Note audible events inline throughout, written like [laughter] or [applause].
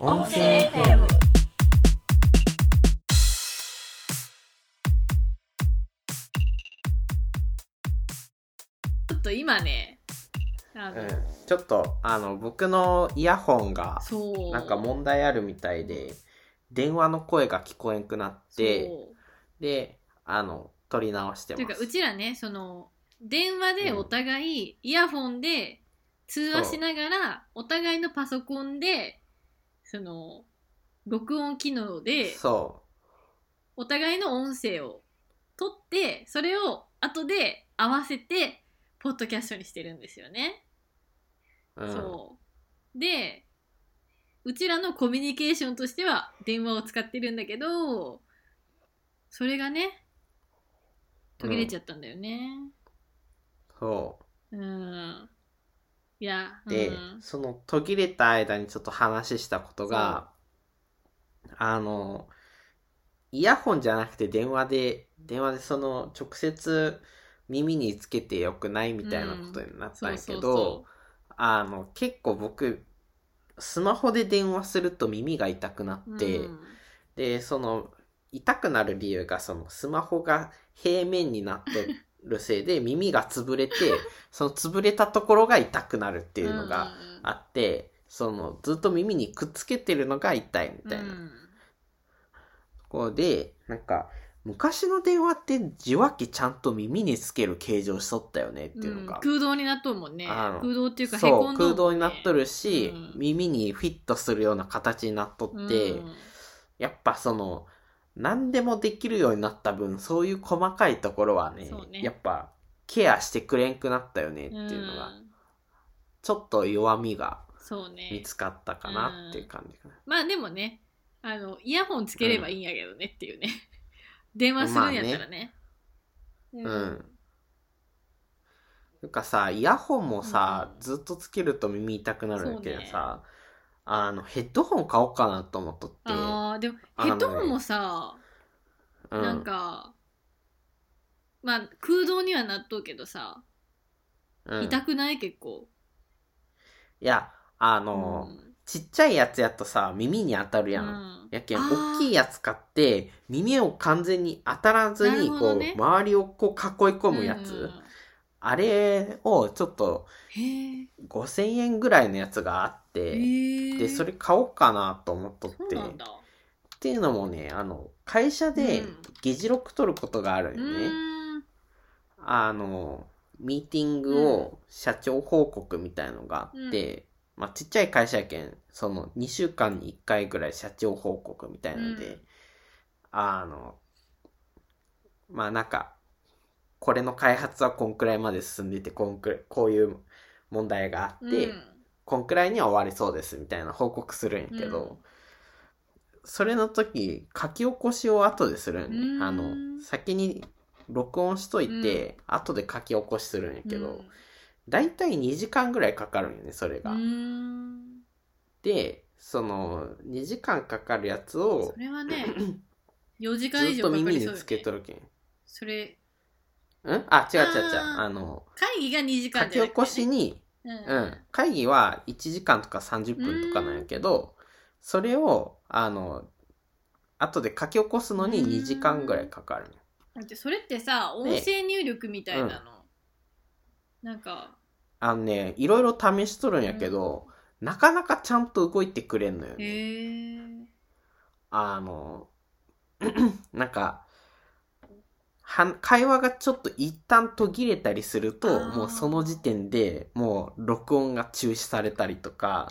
音声 FM ちょっと今ね、あの、うん、ちょっとあの僕のイヤホンがそう。なんか問題あるみたいで電話の声が聞こえんくなってであの取り直してというか、ますうちらね、その、電話でお互い、イヤホンで通話しながら、お互いのパソコンで、その、録音機能で、そお互いの音声を取って、それを後で合わせて、ポッドキャストにしてるんですよね。う、うん、そう。で、うちらのコミュニケーションとしては電話を使ってるんだけど、それがね、途切れちゃったんだよね。そうん。いや、うで、うん、その途切れた間にちょっと話したことがあのイヤホンじゃなくて電話で電話でその直接耳につけてよくないみたいなことになったんやけど、あの結構僕スマホで電話すると耳が痛くなうって、うん。でその痛くなる理由がそのスマホが平面になってるせいで耳が潰れて [laughs] その潰れたところが痛くなるっていうのがあって、そのずっと耳にくっつけてるのが痛いみたいな、うん。ところでなんか昔の電話って受話器ちゃんと耳につける形状しとったよねっていうのが、うん。空洞になっとるもんね。空洞っていうかへこんね。空洞になっとるし、うん。耳にフィットするような形になっとって、うん。やっぱその何でもできるようになった分そういう細かいところはねね。やっぱケアしてくれんくなったよねっていうのが、ん。ちょっと弱みがそうね。見つかったかなっていう感じかな、まあでもねあのイヤホンつければいいんやけどねっていうね、電話するんやったらね,、うん。なんかさイヤホンもさ、うんずっとつけると耳痛くなるんだけどさ、あのヘッドホン買おうかなと思っとって。あーでもヘッドホンもさ、うん、なんかまあ空洞にはなっとうけどさ、うん。痛くない？結構。いやあうの、ん。ちっちゃいやつやとさ耳に当たるやん、うん。やけん大きいやつ買って耳を完全に当たらずなにこう、周りをこう囲い込むやつ、うんあれをちょっとへえ5000円ぐらいのやつがあって、でそれ買おうかなと思っとって。っていうのもねあの会社でうん。議事録取ることがあるうよね、ーん。あのミーティングを社長報告みたいのがあって、まあ、ちっちゃい会社やけんその2週間に1回ぐらい社長報告みたいので、うん。あのまあなんかこれの開発はこんくらいまで進んでてこんくらいこういう問題があって、うん。こんくらいには終わりそうですみたいな報告するんやけど、うん。それの時書き起こしを後でするんね、うん。あの先に録音しといて、後で書き起こしするんやけど、だいたい2時間ぐらいかかるんよねそれが、でその2時間かかるやつをそれはね4時間以ずっと上かか耳につりそうよね。けとるけん。それうん？あ違う違う違う。あー。あの会議が2時書間じゃなくて、ね、き起こしにううん。ん、会議は1時間とか30分とかなんやけど、それを、あの、後で書き起こすのにうん。2時間ぐらいかかるんよ。だってそれってさ音声入力みたいなの、なんか。あのね、いろいろ試しとるんやけど、なかなかちゃんと動いてくれんのよへね。えあの、[clears throat] なんか、は会話がちょっと一旦途切れたりすると、もうその時点でもう録音が中止されたりとか、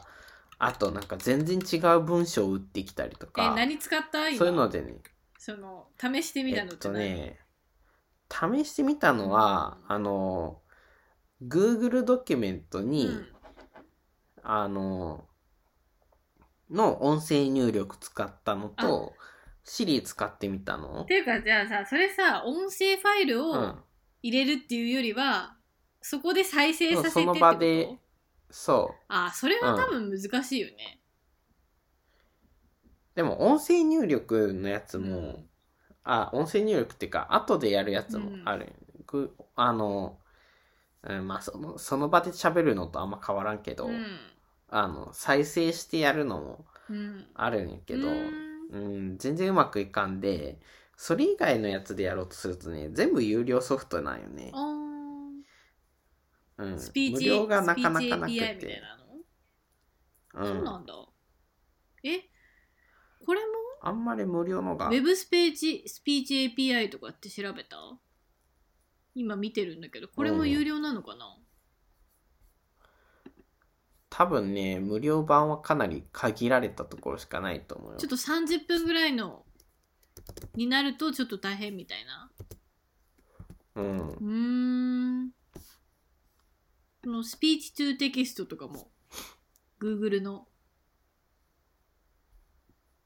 あとなんか全然違う文章を打ってきたりとえか、何使った？今。そういうのでね、その試してみたのえってとっ何、ね、試してみたのは、うん。あの、Google ドキュメントに、うん。あの、の音声入力使ったのと、Siri 使ってみたの？っ。ていうかじゃあさそれさ音声ファイルをうん。入れるっていうよりは、そこで再生させてってその場でそあそれは多分難しいよね、う。でも音声入力のやつも、うん。あ、音声入力っていうか、後でやるやつもある。よね、ぐあの、うん、まあその、その場で喋るのとあんま変わらんけど、うん。あの、再生してやるのもうん。あるんやけど、ううんん、全然うまくいかんで、それ以外のやつでやろうとするとね、全部有料ソフトなんよね。あうん。ー。スピーチ無料がなかなかなくスピーチ API みたいて。なの、うん。そうなんだ。え？これも？あんまり無料のが。ウ、ェブスペーチスピーチ API とかって調べた？今見てるんだけどこれも有料なのかな、多分ね、無料版はかなり限られたところしかないと思うよ。ちょっ。と30分ぐらいのになるとちょっと大変みたいな。うん。うーん。このスピーチトゥーテキストとかも Google の。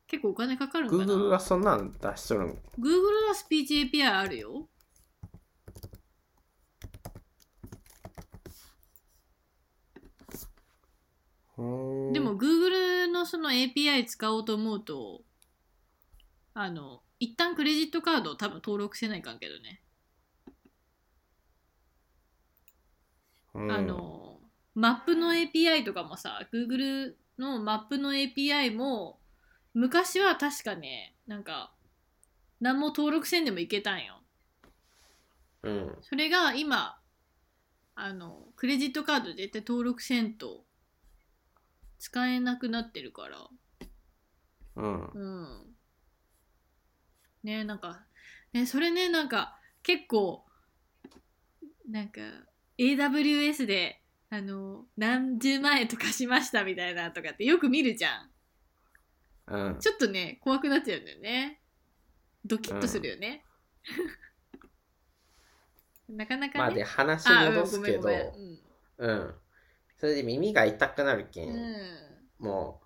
結構お金かかるのかな？Google がそんなん出しとるん？Google はスピーチ API あるよでも Google のその API 使おうと思うとあの一旦クレジットカードを多分登録せないかんけどね、うん、あのマップの API とかもさ Google のマップの API も昔は確かねなんか何も登録せんでもいけたんよ。うん。それが今あのクレジットカード絶対登録せんと使えなくなってるから。うん。うん。ねなんかねそれねなんか結構なんか AWS であの何十万円とかしましたみたいなとかってよく見るじゃん。うん。ちょっとね怖くなっちゃうんだよね。ドキッとするよね、[laughs] なかなかね。まあで話戻すけど、ごめんごめん。うん。それで耳が痛くなるけん、うん、うんも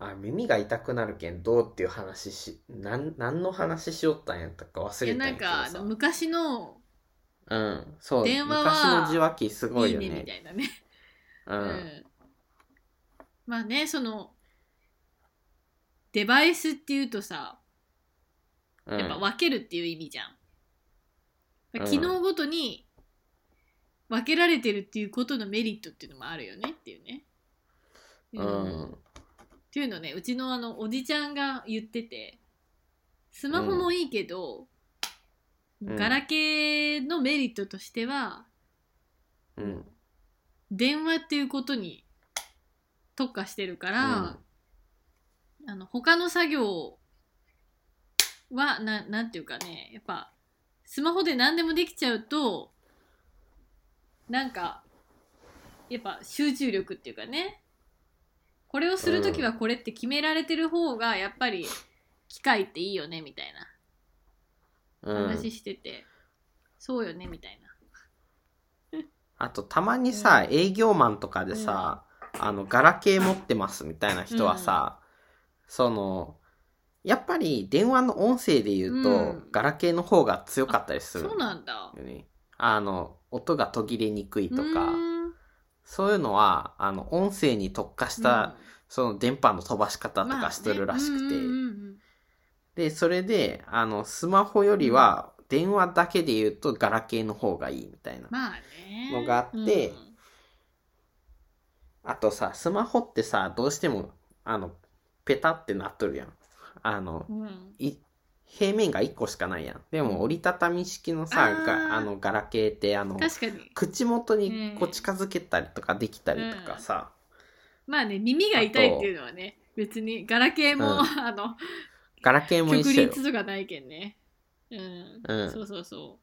う、あ、耳が痛くなるけんどうっていう話し、なん、何の話しよったんやったか忘れたんやけど昔のうん、そう、電話は昔の受話器すごいよいいねみたね。いなね。う。うんん。まあねそのデバイスっていうとさうん。やっぱ分けるっていう意味じゃん、うん。機能ごとに分けられてるっていうことのメリットっていうのもあるよねっていうね。うん。っていうのねうちのあのおじちゃんが言っててスマホもいいけど、んガラケーのメリットとしてはうん。電話っていうことに特化してるから、あの他の作業はななんていうかねやっぱスマホで何でもできちゃうとなんかやっぱ集中力っていうかね。これをする時はこれって決められてる方がやっぱり機械っていいよねみたいな。うん。話してて、そうよねみたいな。[laughs] あと、たまにさ、営業マンとかでさ、あの、ガラケー持ってますみたいな人はさ、その、やっぱり電話の音声で言うと、うん。ガラケーの方が強かったりするそうなんだ。あの、音が途切れにくいとか、そういうのは、あの、音声に特化した、その電波の飛ばし方とかしてるらしくて、で、それで、あの、スマホよりは、電話だけで言うと、ガラケーの方がいいみたいな。のがあってうんあとさ、スマホってさ、どうしても、あの、ペタってなっとるやん。あの、うん。い平面が1個しかないやん。でも、折りたたみ式のさ、ああの、ガラケーって、あの、口元にこううん近づけたりとかできたりとかさ、まあね耳が痛いっていうのはね別にガラケーも、うん。[laughs] あのガラケーも極一緒よ。率とかないけんね。うん、うん。そうそうそう。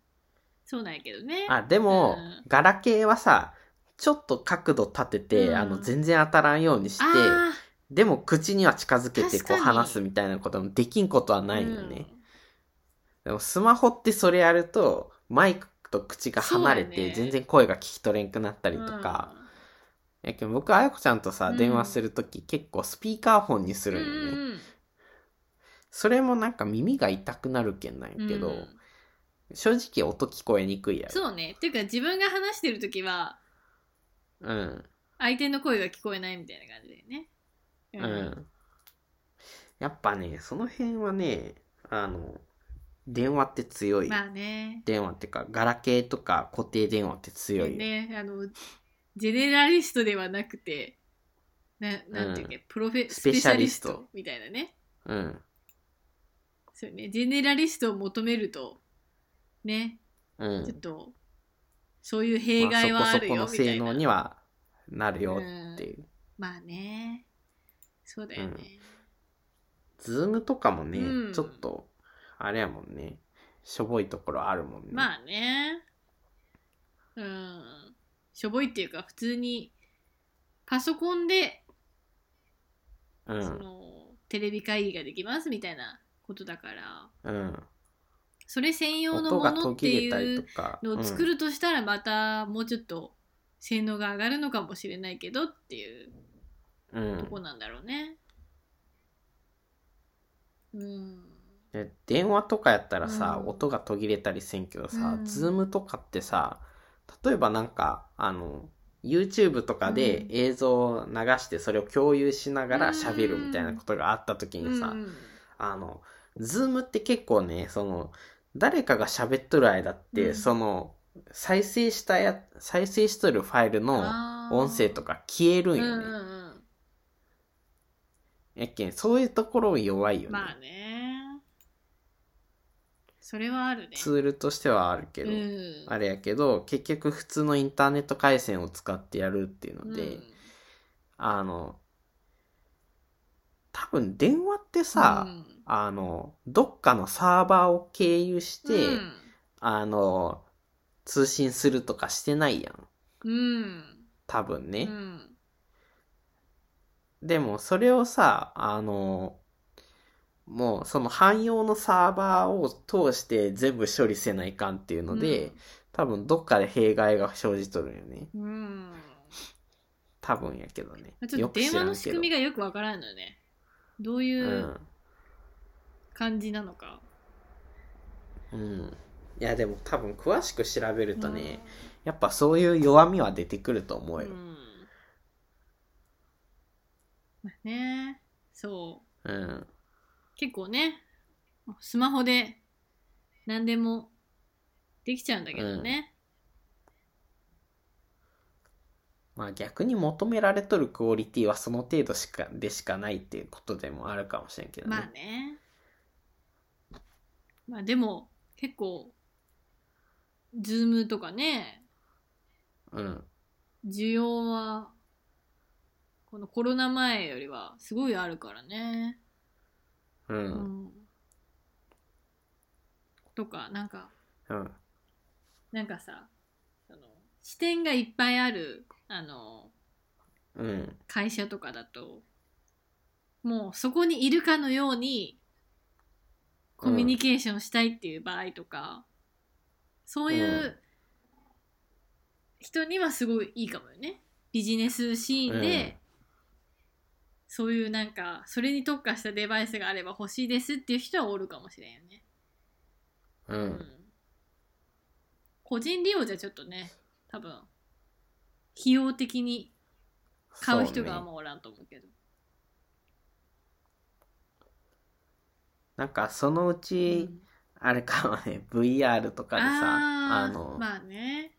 そうなんやけどね。あ、でも、うん。ガラケーはさ、ちょっと角度立てて、うん。あの、全然当たらんようにして、あでも口には近づけてこう話すみたいなこともできんことはーないよね。でもスマホってそれやると、マイクと口が離れて全然声が聞き取れんくなったりとか。やけど僕、あやこちゃんとさ、うん電話するとき結構スピーカーフォンにすうんるんよね。うんうんそれもなんか耳が痛くなるけんなんやけど、うん正直音聞こえにくいやろ。そうねっていうか自分が話してる時はうん。相手の声が聞こえないみたいな感じだよねうん。やっぱね、その辺はね、あの、電話って強い。まあね電話っていうか、ガラケーとか固定電話って強いよ。ねあのジェネラリストではなくてななんていうっけ、プロフェスペシャリストみたいなねうん。そうねジェネラリストを求めるとねうん。ちょっとそういう弊害はあるよまあそこそこの性能にはなるよっていう。まあねそうだよね、ズームとかもね、うんちょっと、あれやもんね。しょぼいところあるもんね。まあねうんしょぼいっていうか普通にパソコンで、うん。そのテレビ会議ができますみたいなことだからうん。それ専用のものっていう。のを作るとしたらまたもうちょっと性能が上がるのかもしれないけどっていううん。とこなんだろうね。うん。で電話とかやったらさ、うん。音が途切れたりせんけどさ、うん。ズームとかってさ、例えばなんか、あの、YouTube とかでうん。映像を流してそれを共有しながら喋るみたいなことがあった時にさ、うん。あの、ズームって結構ね、その、誰かが喋っとる間って、うん。その、再生したや、再生しとるファイルの音声とか消えるんよね。やっけん、そういうところ弱いよね。まあね。それはあるね。ツールとしてはあるけど、うんあれやけど、結局普通のインターネット回線を使ってやるっていうので、うんあの、多分電話ってさ、うんあの、どっかのサーバーを経由して、うんあの、通信するとかしてないやん。うん。多分ね。うんでも、それをさ、あの、もうその汎用のサーバーを通して全部処理せないかんっていうので、うん多分どっかで弊害が生じとるんよね。うん。多分やけどね。ちょっと電話の仕組みが、がよくわからんのよね。どういううん感じなのか。うん。いや、でも多分詳しく調べるとね、やっぱそういう弱みは出てくると思う。うんよ。まあね。そう。うん。結構ね、スマホで何でもできちゃうんだけどね。まあ逆に求められとるクオリティはその程度しか、でしかないっていうことでもあるかもしれんけどね。まあね。まあでも結構、ズームとかね、うん。需要はこのコロナ前よりはすごいあるからね。う。うんん。とか、なんか、うん。なんかさ、その視点がいっぱいある、あの、うん。会社とかだともうそこにいるかのようにコミュニケーションしたいっていう場合とか、そういううん人にはすごいいいかもよねビジネスシーンで、うんそういうなんかそれに特化したデバイスがあれば欲しいですっていう人はおるかもしれんよね、う。うん。個人利用じゃちょっとね多分費用的に買う人があんそうおらんと思うけど。なんかそのうち、あれかもね、VR とかでさ、あの、まあね。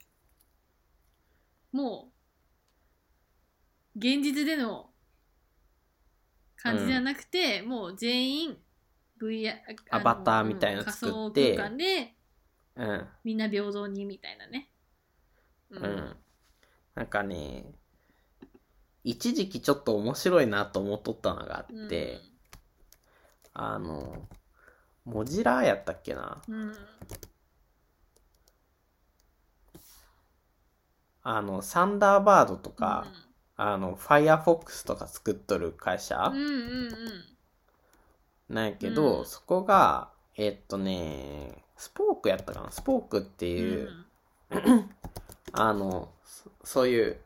もう現実での感じじゃなくて、もう全員 VR アバターみたいなの作って仮想空間でうん。みんな平等にみたいなね。ううん。なんかね、一時期ちょっと面白いなと思っとったのがあって、あの、モジラーやったっけな。うん。うんあの、サンダーバードとか、あの、ファイアフォックスとか作っとる会社？うんうんうん。なんやけど、うん。そこが、えっとね、スポークやったかな？スポークってうん。いう、あの、そそういう、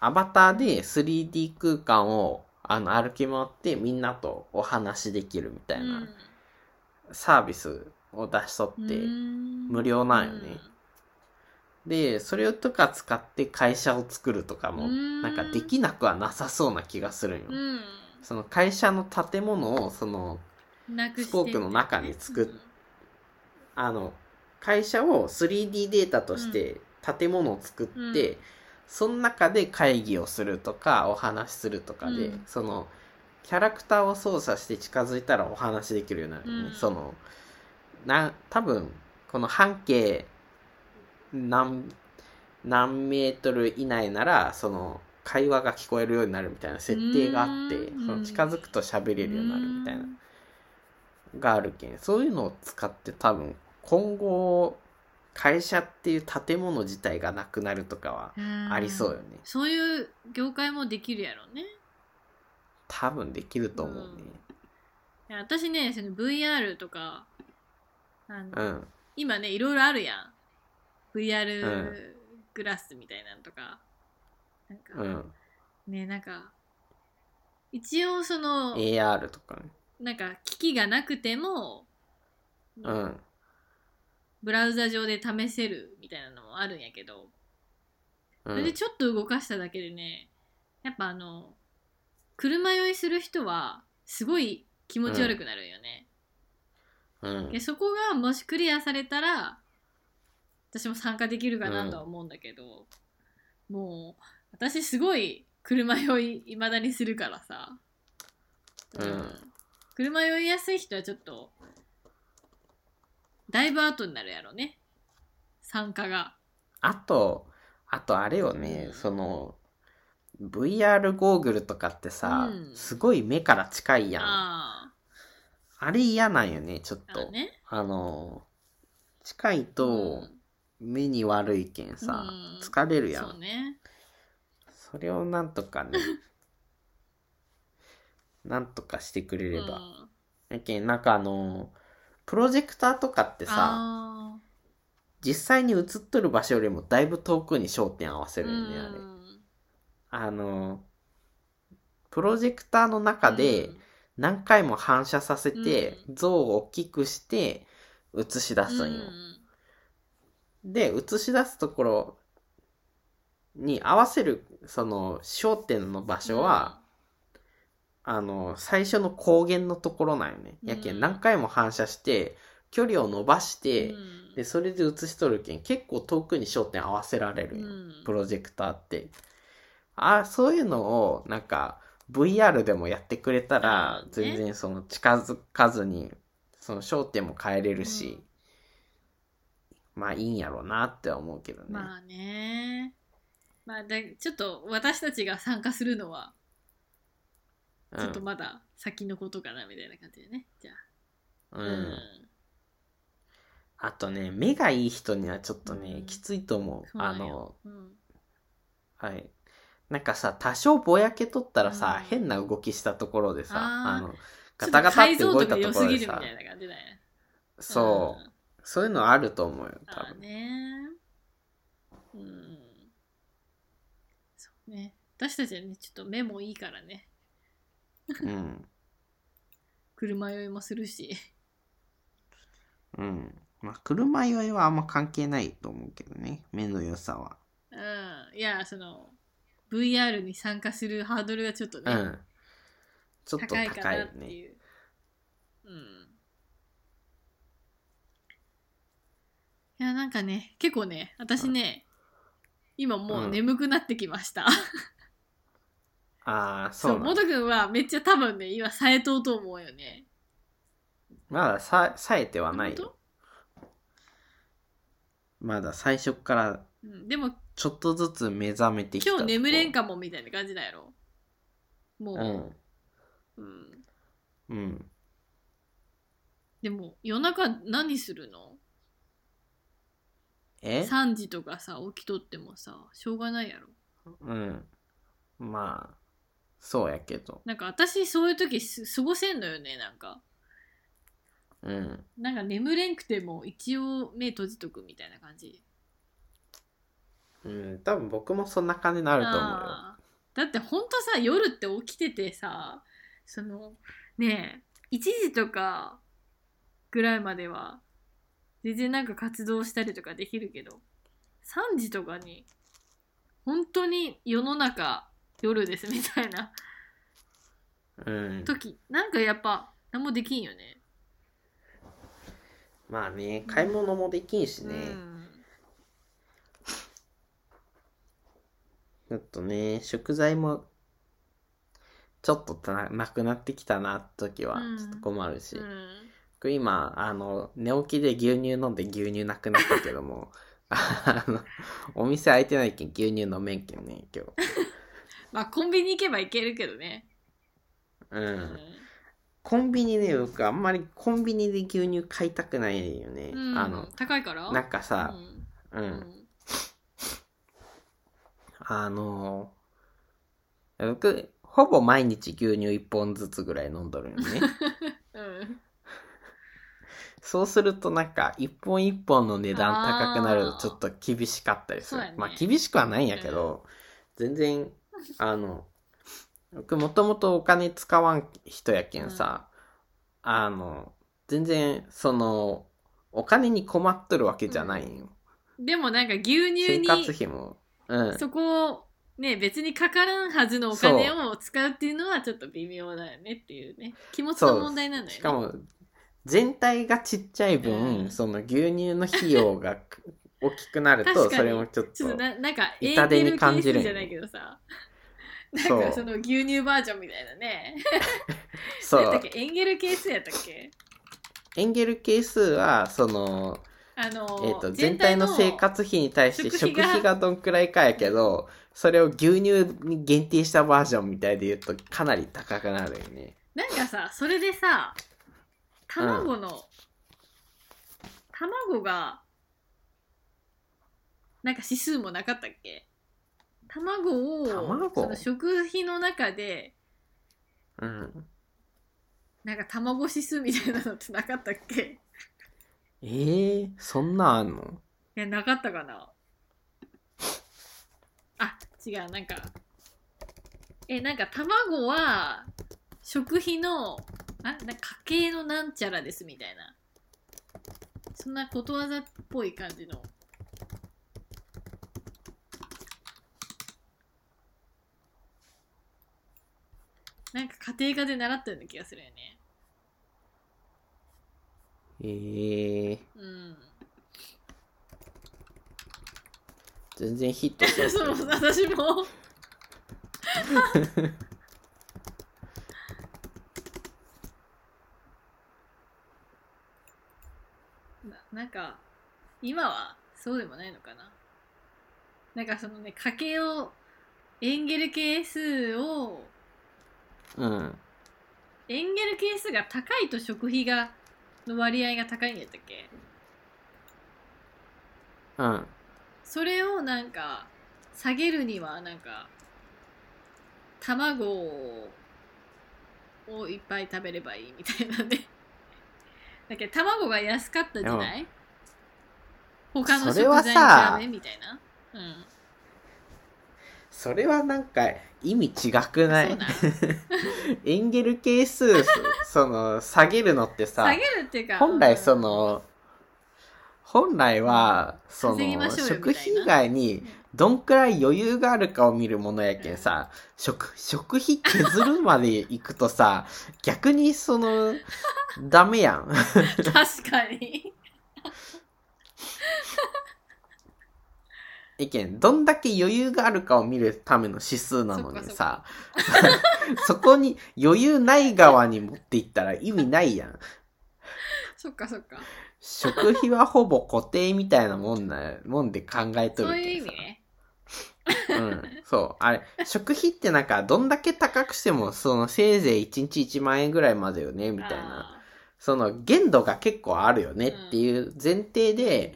アバターで 3D 空間をあの歩き回ってみんなとお話できるみたいなサービスを出しとって、無料なんよねで、それとか使って会社を作るとかも、うん。なんかできなくはなさそうな気がするんよ。うん。その会社の建物を、その、スポークの中に作っあの、会社を 3D データとして建物を作って、うん。その中で会議をするとかお話しするとかで、うん。そのキャラクターを操作して近づいたらお話できるようになるよね、うん。そのな多分この半径何何メートル以内ならその会話が聞こえるようになるみたいな設定があってうん。その近づくと喋れるようになるみたいながあるけんそういうのを使って多分今後会社っていう建物自体がなくなるとかはうんありそうよね。そういう業界もできるやろね。多分できると思うね。いや私ねその VR とかあの、うん。今ねいろいろあるやん VR うん。グラスみたいなのとか。なんか、うん。ねなんか一応その AR とかね。なんか機器がなくても、うん。ブラウザ上で試せるみたいなのもあるんやけど。うそれでんちょっと動かしただけでねやっぱあの車酔いする人はすごい気持ち悪くなるんよね、うん。でそこがもしクリアされたら私も参加できるかなとは思うんだけど、もう私すごい車酔いいまだにするからさ、うん。車酔いやすい人はちょっとだいぶ後になるやろね。参加が。あとあとあれよね。うん。その VR ゴーグルとかってさ、うん。すごい目から近いやん。ああ。れ嫌なんよねちょっあと。あね。あの近いと目に悪いけんさ、うん。疲れるやん。そうね。それをなんとかね [laughs] なんとかしてくれれば、うん。やけんなんかあのプロジェクターとかってさあ実際に映っとる場所よりもだいぶ遠くに焦点合わせーるよね、あれ。うん。あのプロジェクターの中で何回も反射させて、像を大きくして映し出すんよ、で映し出すところに合わせるその焦点の場所は、あの最初の光源のところなんよね、やけうんん何回も反射して距離を伸ばして、うん。でそれで映しとるけん結構遠くに焦点合わせられるプロジェクターって。あそういうのをなんか VR でもやってくれたら全然その近づかずにその焦点も変えれるし、まあいいんやろうなっては思うけどね、まあね。まあでちょっと私たちが参加するのはうん。ちょっとまだ先のことかなみたいな感じでね。じゃあ。うん。あとね目がいい人にはちょっとね、うん。きついと思う。そうあのようん。はい。なんかさ多少ぼやけとったらさ、うん。変な動きしたところでさあのガタガタって動いたところでさ。そう、そういうのあると思うよ多分。ねうん。そうね。私たちはねちょっと目もいいからね。うん。[laughs] 車酔いもするし。うん。まあ車酔いはあんま関係ないと思うけどね。目の良さは。うん。いやその VR に参加するハードルがちょっとね、うん。ちょっと高いね。なっていう。うんいやなんかね結構ね私ね、今もう眠くなってきました、ああそ [laughs] そううなのモト君はめっちゃ多分ね今冴えとうと思うよね。まださ冴えてはない本よまだ最初から当うん、でもちょっとずつ目覚めてきた今日眠れんかかもみたいな感じだやろ。もう、うん。うん、うん。でも夜中何するの？え ?3 時とかさ起きとってもさしょうがないやろ。うん。まあそうやけど。なんか私そういう時す過ごせんのよねなんか。うん。なんか眠れんくても一応目閉じとくみたいな感じ。うん多分僕もそんな感じになると思うよ。あー。だってほんとさ夜って起きててさそのねえ1時とかぐらいまでは全然なんか活動したりとかできるけど3時とかに本当に世の中夜ですみたいなうん。時なんかやっぱ何もできんよね。まあね買い物もできんしね、うん。ちょっとね、食材も、ちょっとななくなってきたな時は。うん、ちょっと困るし。うん僕今、あの、寝起きで牛乳飲んで牛乳なくなったけども、[laughs] あの、お店開いてないけん牛乳飲めんけんね、今日。[laughs] まあコンビニ行けば行けるけどね、う。うんコンビニで僕あんまりコンビニで牛乳買いたくないよね。うんあの、高いから？なんかさ、ううんん。あの、僕、ほぼ毎日牛乳1本ずつぐらい飲んどるよね。[laughs] うんそうするとなんか、一本一本の値段高くなるとちょっと厳しかったりする。ねまあ厳しくはないんやけど、全然、あの、僕もともとお金使わん人やけんさ、あの、全然、その、お金に困っとるわけじゃないんよ。でもなんか牛乳に生活費も。うん。そこをね別にかからんはずのお金を使うっていうのはちょっと微妙だよねっていうね気持ちの問題なんだよねしかも、全体がちっちゃい分、うん。その牛乳の費用が [laughs] 大きくなると、確かに。それもちょっょっとななんか痛手に感じる。スじゃないけどさ。なんかその牛乳バージョンみたいなね。そう。何だっ。けエンゲルケースやったっけ？エンゲル係数は、その、あのえっ、と、全体の生活費に対して食食費が費がどんくらいかやけど、それを牛乳に限定したバージョンみたいで言うと、かなり高くなるよね。なんかさそれでさ卵の、卵がなんか指数もなかったっけ？卵を卵？その食費の中でうん。なんか卵指数みたいなのってなかったっけ？えー、そんなんあんの？いやなかったかな。あ違うなんか。えなんか卵は食費のあな家計のなんちゃらですみたいな。そんなことわざっぽい感じの。なんか家庭科で習ったような気がするよね。え。ー、うん。全然ヒットし [laughs] そうない。私も [laughs] なんか今はそうでもないのかななんかそのね家計をエンゲル係数をうん。エンゲル係数が高いと食費がの割合が高いんやったっけ？うん。それをなんか下げるにはなんか卵をいっぱい食べればいいみたいなねだけど卵が安かった時代？他のそれは食材さに比べ？みたいな。うん。それはなんか意味違くない？[laughs] エンゲル係数、その、下げるのってさ下、げるっていうか本来そうん。の、本来は、その食費以外にどんくらい余裕があるかを見るものやけんさ、食、食費削るまで行くとさ、[laughs] 逆にその、ダメやん。[laughs] 確かに。いけん、どんだけ余裕があるかを見るための指数なのにさ、そ [laughs] こに余裕ない側に持っていったら意味ないやん。そっかそっか。食費はほぼ固定みたいなもんな、もんで考えとそうるけんさ。いう意味ねうん。そう。あれ、食費ってなんか、どんだけ高くしても、その、せいぜい1日1万円ぐらいまでよね、みたいな。その、限度が結構あるよねっていう前提で、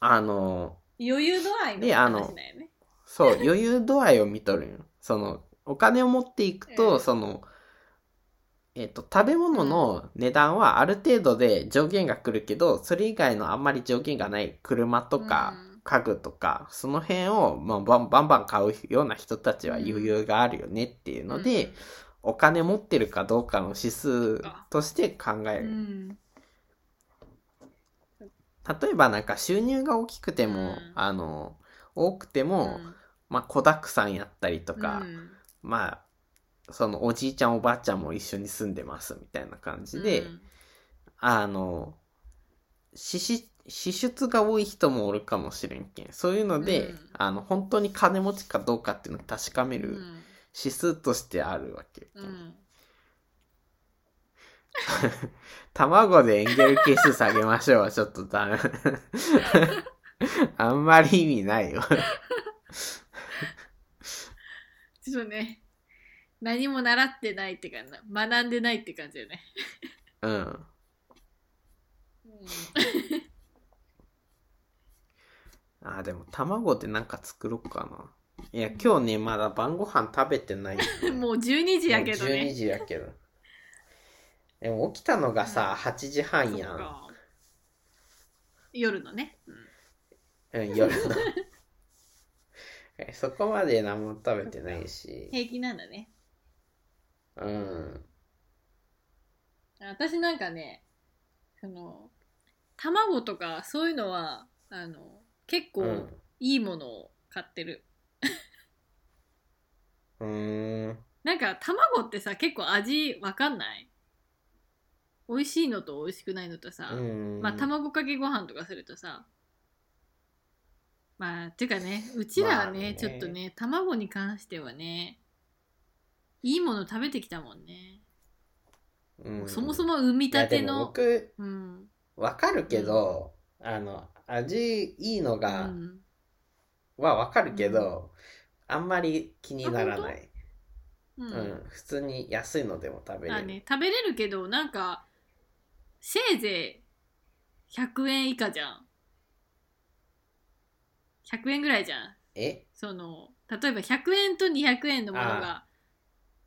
あの、余裕度合いのであの話だよねそう、余裕度合いを見とるんよ。その、お金を持っていくうと、んその、えっ、と、食べ物の値段はある程度で上限が来るけど、それ以外のあんまり上限がない車とかうん家具とか、その辺を、まあ、バンバンバン買うような人たちは余裕があるよねっていうので、お金持ってるかどうかの指数として考える。うん例えばなんか収入が大きくても、うん。あの、多くても、うん。まあ、子沢山やったりとか、うん。まあ、そのおじいちゃんおばあちゃんも一緒に住んでますみたいな感じで、うん。あの、支出、支出が多い人もおるかもしれんけん。そういうので、うんあの、本当に金持ちかどうかっていうのを確かめるうん指数としてあるわけ。うん [laughs] 卵でエンゲル係数下げましょうはちょっとダメ。[laughs] あんまり意味ないよ。ちょっとね何も習ってないって感じ学んでないって感じだよね、うん。うんあー、でも卵でなんか作ろうかな。いや、今日ね、まだ晩ご飯食べてない、[laughs] ね。もう12時やけどもう12ね時やけど。でも起きたのがさ、8時半やん。夜のね、うんうん、夜の。え [laughs] そこまで何も食べてないし。平気なんだねうん。私なんかねその卵とかそういうのはあの結構うん。いいものを買ってる、うーん。なんか卵ってさ結構味わかんない？美味しいのと美味しくないのとさ、うん。まあ卵かけご飯とかするとさ。まあてかねうちらはね,、まあねちょっとね卵に関してはねいいもの食べてきたもんね、うん。そもそも産みたていやでもの僕、うん。わかるけど、あの、味いいのうが、ん。はわかるけど、あんまり気にならない。ううん。ん。普通に安いのでも食べれる。あね食べれるけどなんかせいぜい100円以下じゃん。100円ぐらいじゃん。え？その例えば100円と200円のものが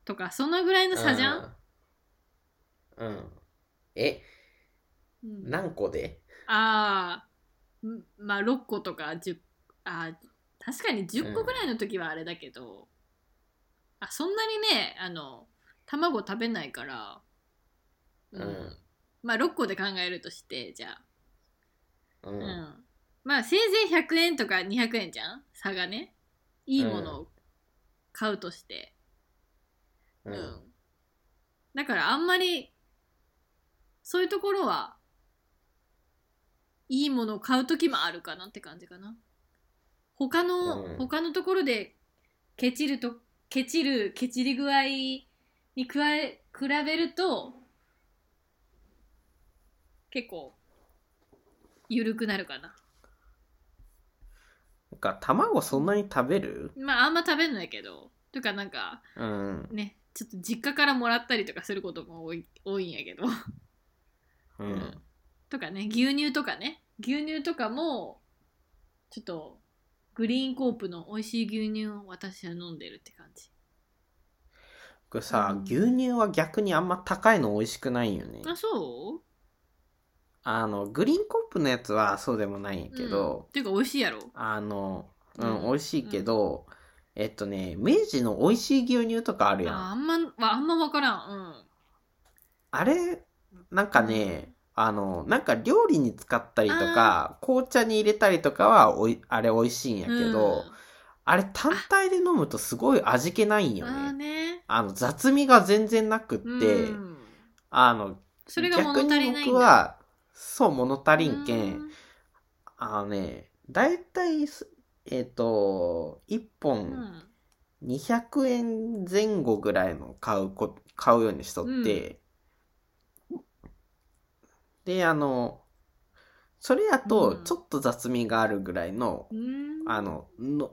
とかそのぐらいの差じゃん、うん。うん。え、うん。何個で？ああ。んまあ6個とか10あー確かに10個ぐらいの時はあれだけど、あそんなにねあの卵食べないから、うん。まあ6個で考えるとしてじゃあ。う。うん。んまあせいぜい100円とか200円じゃん？差がね。いいものを買うとして、う。うんん。だからあんまりそういうところはいいものを買う時もあるかなって感じかな。他の、うん。他のところでケチるとケチるケチり具合に加え比べると結構緩くなるかな。なんか、卵そんなに食べる？まああんま食べんないけど。とかなんかうん。ねちょっと実家からもらったりとかすることも多い多いんやけど。うん。とかね牛乳とかね。牛乳とかもちょっとグリーンコープの美味しい牛乳を私は飲んでるって感じ。これさ、うん。牛乳は逆にあんま高いの美味しくないよね。あそう？あの、グリーンコップのやつはそうでもないんやけうん。どっ、ていうか美味しいやろ？あの、ううん。ん、美味しいけど、えっとね、明治の美味しい牛乳とかあるやん。ああんまわあんま分からん。あれ、なんかね、あの、なんか料理に使ったりとか、紅茶に入れたりとかはおい、あれ美味しいんやうん。けど、あれ単体で飲むとすごい味気ないんようん、ああね。の、雑味が全然なくって、うん。あの、それが物足りないんだ。逆に僕は、そう、物足りんけん、うん。あのね、だいたいす、えっ、と、1う本ん200円前後ぐらいの買うこ、買うようにしとって、で、あの、それやうん。とちょっと雑味があるぐらいの、うん。あの、の、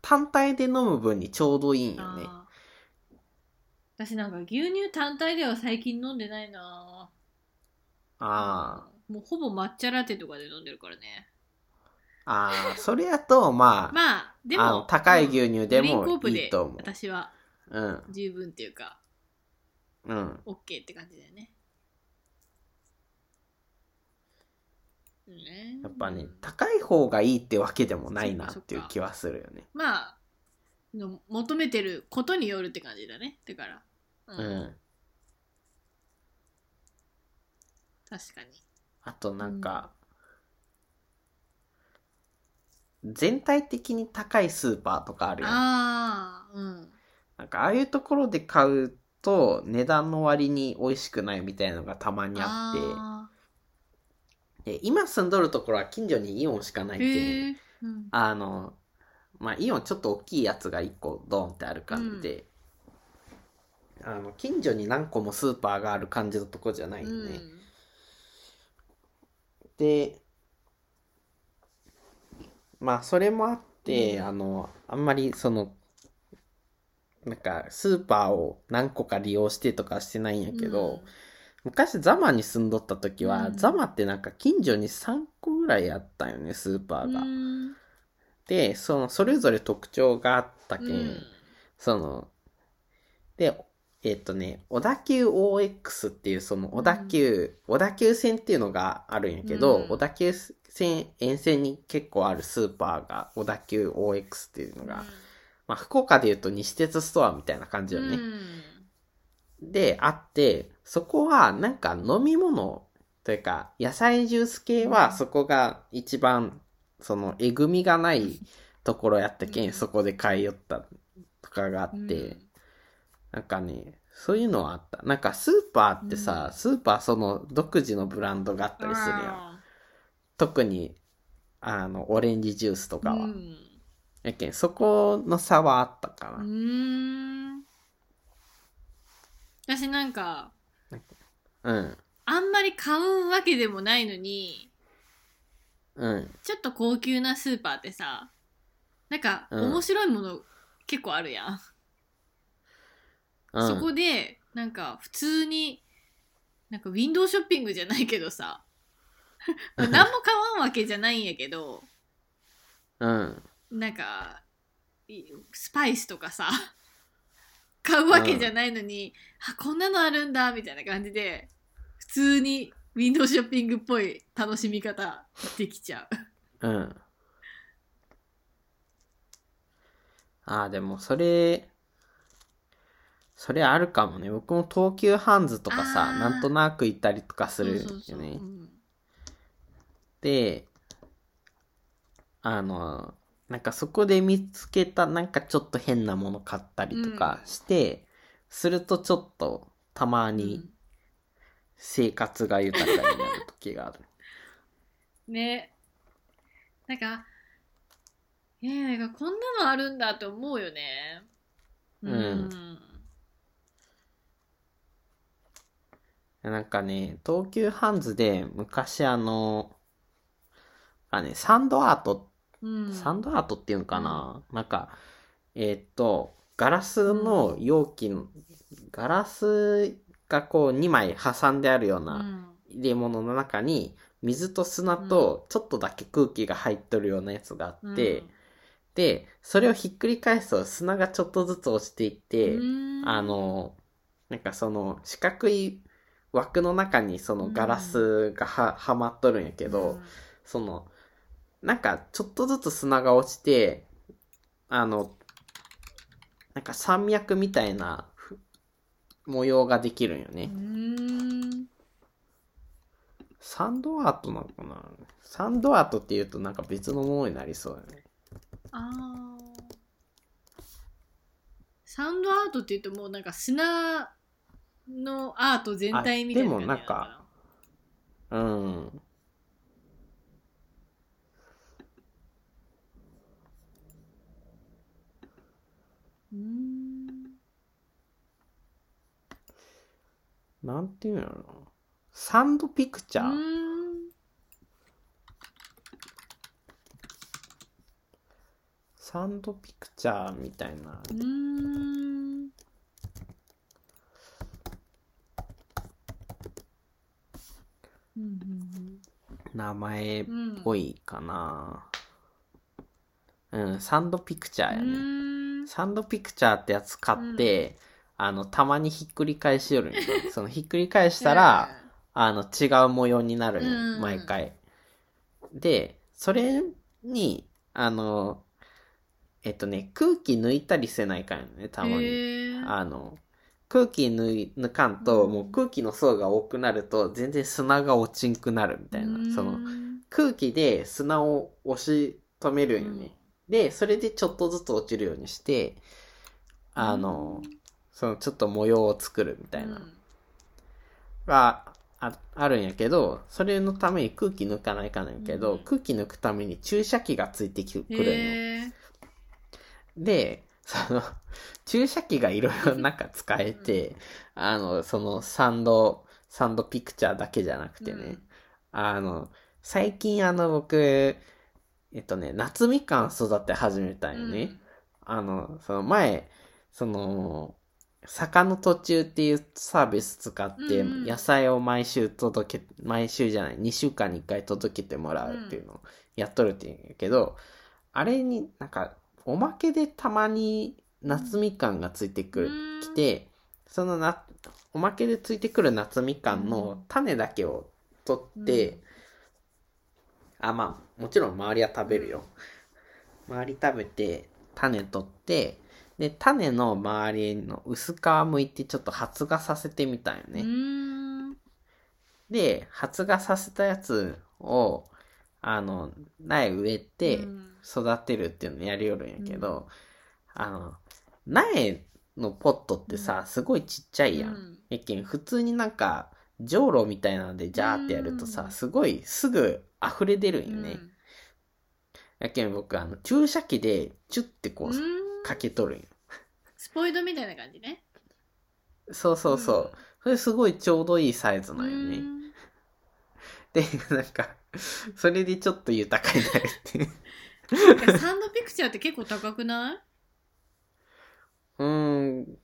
単体で飲む分にちょうどいいんよね。私なんか牛乳単体では最近飲んでないな。あもうほぼ抹茶ラテとかで飲んでるからね。あ、ああ、それやと、まあ、[laughs] まあでも高い牛乳でもいいと思う。私はうん、十分っていうかうん。OK って感じだよねやっぱねうん、高い方がいいってわけでもないなそっていう気はするよね。まあの求めてることによるって感じだね。だから。ううん。確かに。あとなんか、全体的に高いスーパーとかあるよ。ああうん。なんかああいうところで買うと値段の割に美味しくないみたいなのがたまにあって、あで今住んどるところは近所にイオンしかないけん、う。ん。あの、まあ、イオンちょっと大きいやつが1個ドンってある感じで、あの、近所に何個もスーパーがある感じのとこじゃないよね。うん。で、まあ、それもあって、うん。あの、あんまりその、なんか、スーパーを何個か利用してとかしてないんやけど、昔ザマに住んどった時は、うん。ザマってなんか近所に3個ぐらいあったよね、スーパうんーが。うん。で、その、それぞれ特徴があったけん、うん。その、で、えっ、とね、小田急 OX っていう、その小田急、小田急線っていうのがあるんやけど、うん。小田急線沿線に結構あるスーパーが小田急 OX っていうのが、まあ、福岡で言うと西鉄ストアみたいな感じよね。で、あって、そこはなんか飲み物というか、野菜ジュース系はそこが一番、その、えぐみがないところやったけん、うんそこで買い寄ったとかがあうんって、なんかね、そういうのはあった。なんかスーパーってさ、うんスーパーその独自のブランドがあったりするやん。あ特に、あの、オレンジジュースとーかは。うんやけん、そこの差はあったかうな。私なんかうん。あんまり買うわけでもないのにうん。ちょっと高級なスーパーってさなんかうん面白いもの結構あるやん、うん。そこでなんか普通になんかウィンドウショッピングじゃないけどさまあ何も買わんわけじゃないんやけどうん。なんかいスパイスとかさ買うわけじゃないのに、あこんなのあるんだみたいな感じで普通にウィンドウショッピングっぽい楽しみ方 [laughs] できちゃう。うん。ああ、でもそれ、それあるかもね。僕も東急ハンズとかさ、なんとなく行ったりとかするよね。そうそうそううんで、あの、なんかそこで見つけたなんかちょっと変なもの買ったりとかして、するとちょっとたまに生活が豊かになる時がある。[laughs] ね。なんかえー、なんかこんなのあるんだって思うよね。うん。なんかね、東急ハンズで昔あの、あね、サンドアート、うん。サンドアートっていうのかな、なんか、えーっと、ガラスの容器の、ガラスがこう2枚挟んであるよううなん。入れ物の中に、水と砂とちょっとだけ空気が入っとるようなやつがあって、で、それをひっくり返すと砂がちょっとずつ落ちていって、うん。あの、なんかその四角い枠の中にそのガラスがは,、はまっとるんやけど、うん。その、なんかちょっとずつ砂が落ちて、あの、なんか山脈みたいなふ模様ができるんようね。んサンドアートなのかな？サンドアートって言うとなんか別のものになりそうだね。あーサウンドアートって言うともうなんか砂のアート全体みたいなでもなんかうん。なんていうんやろな。サンドピクチャー。サンドピクチャーみたいな。名前っうんうんぽいかな。うん、サンドピクチャーやうね。サンドピクチャーってやつ買って、あの、たまにひっくり返しよるんよ。[laughs] そのひっくり返したら、あの、違う模様になる毎回。で、それに、あの、えっとね、空気抜いたりせないかんよね、たまに。あの、空気抜い抜かんと、うんもう空気の層が多くなると、全然砂が落ちんくなるみたいな。その、空気で砂を押し止めるんよね。で、それでちょっとずつ落ちるようにして、あの、そのちょっと模様を作るみたいな。がああるんやけど、それのために空気抜かないかんやけど、うん空気抜くために注射器がついてきくるんよ。へえで、その、注射器がいろいろなんか使えて、あの、そのサンド、サンドピクチャーだけじゃなくてね、うんあの、最近あの僕、えっとね、夏みかん育て始めたんよね。あの、その前、その、坂の途中っていうサービス使って、うんうん。野菜を毎週届け、毎週じゃない、2週間に1回届けてもらうっていうのをやっとるっていうんやけど、あれになんか、おまけでたまに夏みかんがついてくる、うん。きて、そのな、おまけでついてくる夏みかんの種だけを取って、うん。あ、まあ、もちろん周りは食べるよ。周り食べて、種取って、で、種の周りの薄皮剥いてちょっと発芽させてみたんようね。ん。で、発芽させたやつを、あの、苗植えてうん。育てるっていうのやりよるんやけど、あの、苗のポットってさ、すごいちっちゃいやん。うん。やけん、普通になんか、じょうろみたいなのでジャーってやるとさ、うん。すごいすぐ溢れ出るんよね。やけん僕、あの、注射器でチュッてこうん。う、かけとるんよ。スポイトみたいな感じねそうそうそう。うんそれすごいちょうどいいサイズなんよね。うんで、なんか、それでちょっと豊かになるっていう。サンドピクチャーって結構高くない？[laughs] うーん。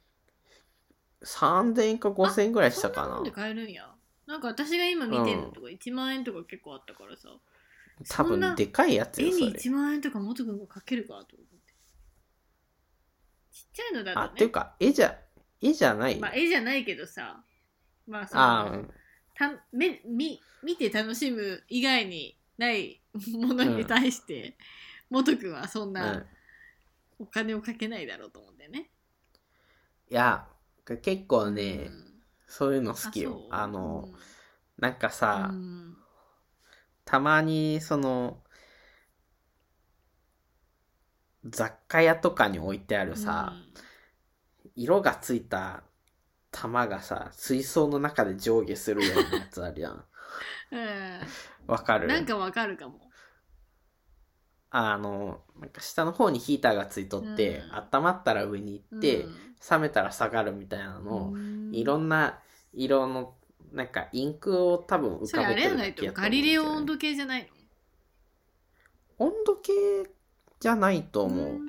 3000円か5000円ぐらいしたかなそんなもんで。買えるんやなんか私が今見てるのとか1万円とか結構あったからさ、多そんな分でかいやつよ、そ絵にれ。1万円とか元くんがかけるかと思ちゃいのだとねあ、っていうか、絵じゃ、絵じゃない。まあ絵じゃないけどさまあそあのため見見て楽しむ以外にないものに対して、元くんはそんうん。う。なんお金をかけないだろうと思ってね。いや、結構ね、うんそういうの好きよ。あの、なんかさ、うんたまに、その、雑貨屋とかに置いてあるさ、色がついた玉がさ、水槽の中で上下するようなやつあるやん。[laughs] うん。わかる？なんかわかるかも。あの、なんか下の方にヒーターがついとって、うん。温まったら上に行って、うん。冷めたら下がるみたいなのを、うん。いろんな色の、なんかインクを多分浮かべてるだけやと思ガリレオ温度計じゃない温度計じゃないとの思う。ん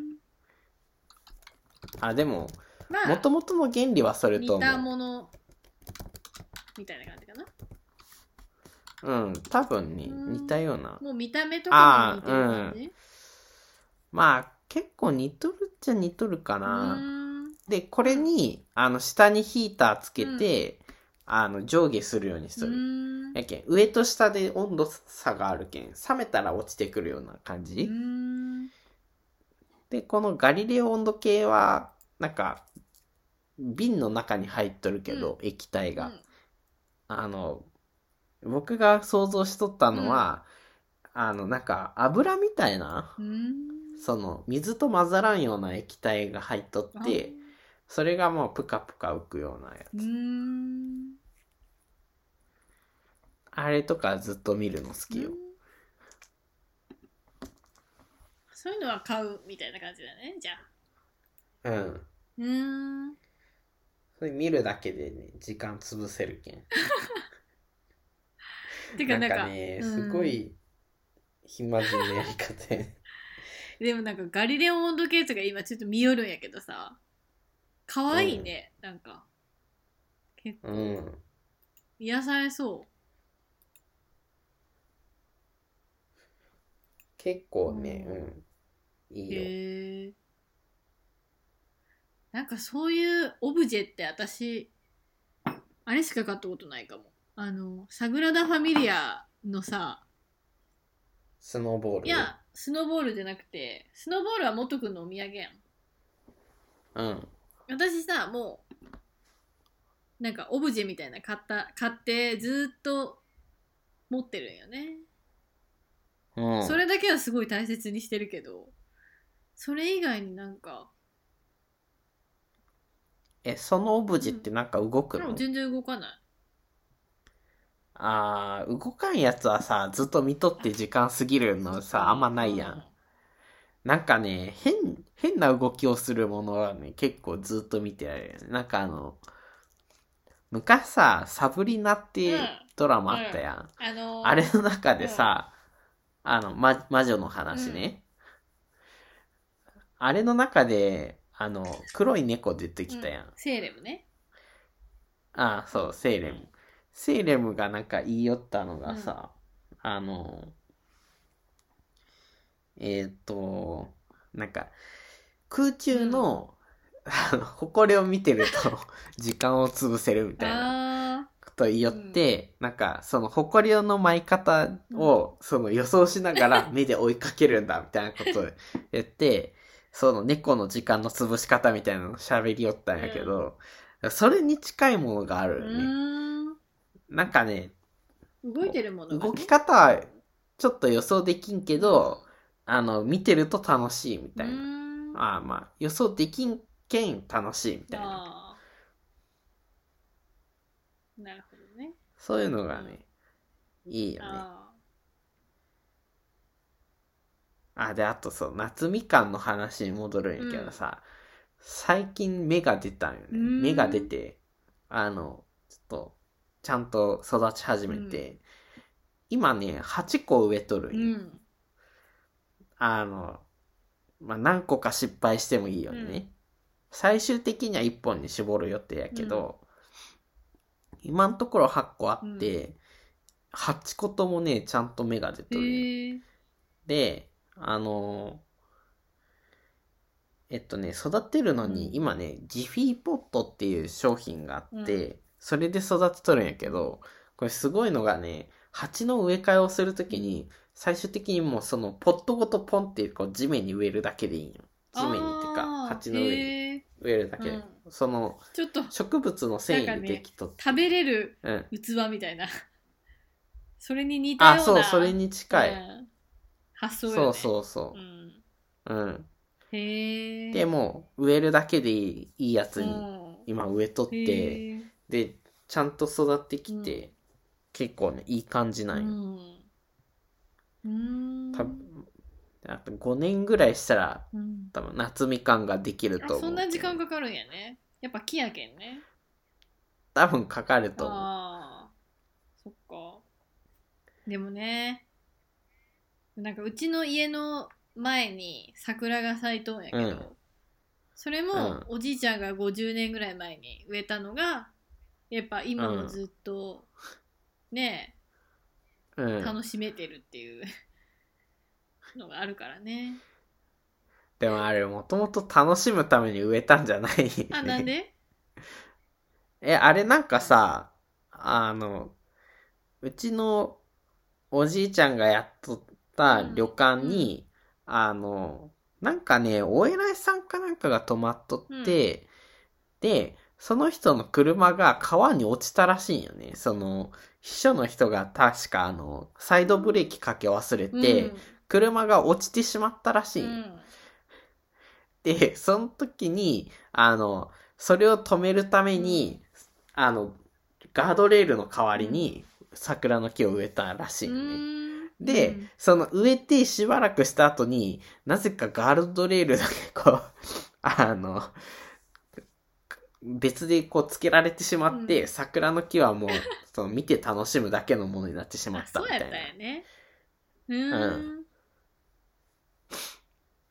あ、でも、まあもともとの原理はそれ似たと思う。ものみたいな感じかな。うん、多分にうん似たような。もう見た目とかも似てる感じまあ、結構似とるっちゃ似とるかうな。んで、これに、あの、下にヒーターつけて、あの、上下するようにすうる。んやけん、上と下で温度差があるけん、冷めたら落ちてくるような感じ。うんで、このガリレオ温度計は、なんか、瓶の中に入っとるけど、液体が。あの、僕が想像しとったのは、あの、なんか、油みたいな、うんその、水と混ざらんような液体が入っとって、それがもうプカプカ浮くようなやつ。うんあれとかずっと見るの好きよ。そういうのは買うみたいな感じだねじゃあうん。うんそれ見るだけでね、時間潰せるけん。な [laughs] てかなんんかかね、うんすごい、暇人のやり方。[laughs] でもなんかガリレオ温度計とか今ちょっと見よるんやけどさ可愛いね、なんか結構うん。癒されそ結構ね、ううん。いういよ。へえなんかそういうオブジェって私あれしか買ったことないかもあのサグラダ・ファミリアのさスノーボール？いやスノーボールじゃなくてスノーボールは元くんのお土産やんうん。私さもうなんかオブジェみたいな買った買ってずっと持ってるんよね、うん。それだけはすごい大切にしてるけどそれ以外になんかえ、そのオブジェってなんか動くの、でも全然動かないあー動かんやつはさ、ずっと見とって時間過ぎるのさ、あんまないやん。なんかね、変、変な動きをするものはね、結構ずっと見てられる。なんかあの、昔さ、サブリナってドラマあったやん。あのーあれの中でさ、あの、ま、魔女の話ね。あれの中で、あの、黒い猫出てきたやん。うん。セーレムね。ああ、そう、セイレム。セイレムがなんか言い寄ったのがさ、あの、えっ、と、なんか、空中の、あの、埃を見てると [laughs] 時間を潰せるみたいなあことを言い寄って、なんか、その埃の舞い方を、その予想しながら目で追いかけるんだみたいなことを言って、その猫の時間の潰し方みたいなのを喋りよったんやけど、それに近いものがあるよね。ーんなんかね、動いてるものがね動き方はちょっと予想できんけど、あの、見てると楽しいみたいうな。ああまあ、予想できんけん楽しいみたいな。なるほどねそういうのがね、いいよね。ああ、で、あとそう、夏みかんの話に戻るんやけどさ、最近芽が出たんよね。うん。芽が出て、あの、ちょっと、ちゃんと育ち始めて、今ね、8個植えとるーんよ。うん。あの、まあ、何個か失敗してもいいよね。うん。最終的には1本に絞る予定やけど、今のところ8個あって、8個ともね、ちゃんと芽が出へとるんよ。えで、あのえっとね、育てるのに、うん。今ね、ジフィーポットっていう商品があって、うそれで育てとるんやけど、これすごいのがね、鉢の植え替えをするときに、最終的にもうそのポットごとポンってこう地面に植えるだけでいいんよ。地面にっていうか、鉢の上に植えるだけで。うん。そのちょっと植物の繊維でできとって、食べれるうん。器みたいな。それに似たような。あ、そう、それに近い。うん発想よね。そうそうそう。う。ん、うん。へえでもう植えるだけでいいやつにうん。今植えとって、でちゃんと育ってきて、う結構ねいい感じなんよ、うん。あと5年ぐらいしたらうん。多分夏みかんができるあと思うそんな時間かかるんやね。やっぱ木やけんね。多分かかると思う。ああそっか。でもねなんかうちの家の前に桜が咲いとんやけど、うん。それもおじいちゃんが50年ぐらい前に植えたのがやっぱ今もずっとねうん。楽しめてるっていう [laughs] のがあるからね。でもあれもともと楽しむために植えたんじゃないあなんで？[laughs] えあれなんかさあのうちのおじいちゃんがやっとった旅館に、あのなんかねお偉いさんかなんかが泊まっとって、でその人の車が川に落ちたらしいんよね。その秘書の人が確かあのサイドブレーキかけ忘れて、車が落ちてしまったらしいんよ、うん。で、その時に、あの、それを止めるために、あの、ガードレールの代わりに桜の木を植えたらしいのね。うんで、うん。その植えてしばらくした後になぜかガードレールだけこう、[laughs] あの、別でこうつけられてしまって、うん。桜の木はもう、その見て楽しむだけのものになってしまあったみたいな。そうやった。んやね。うーん。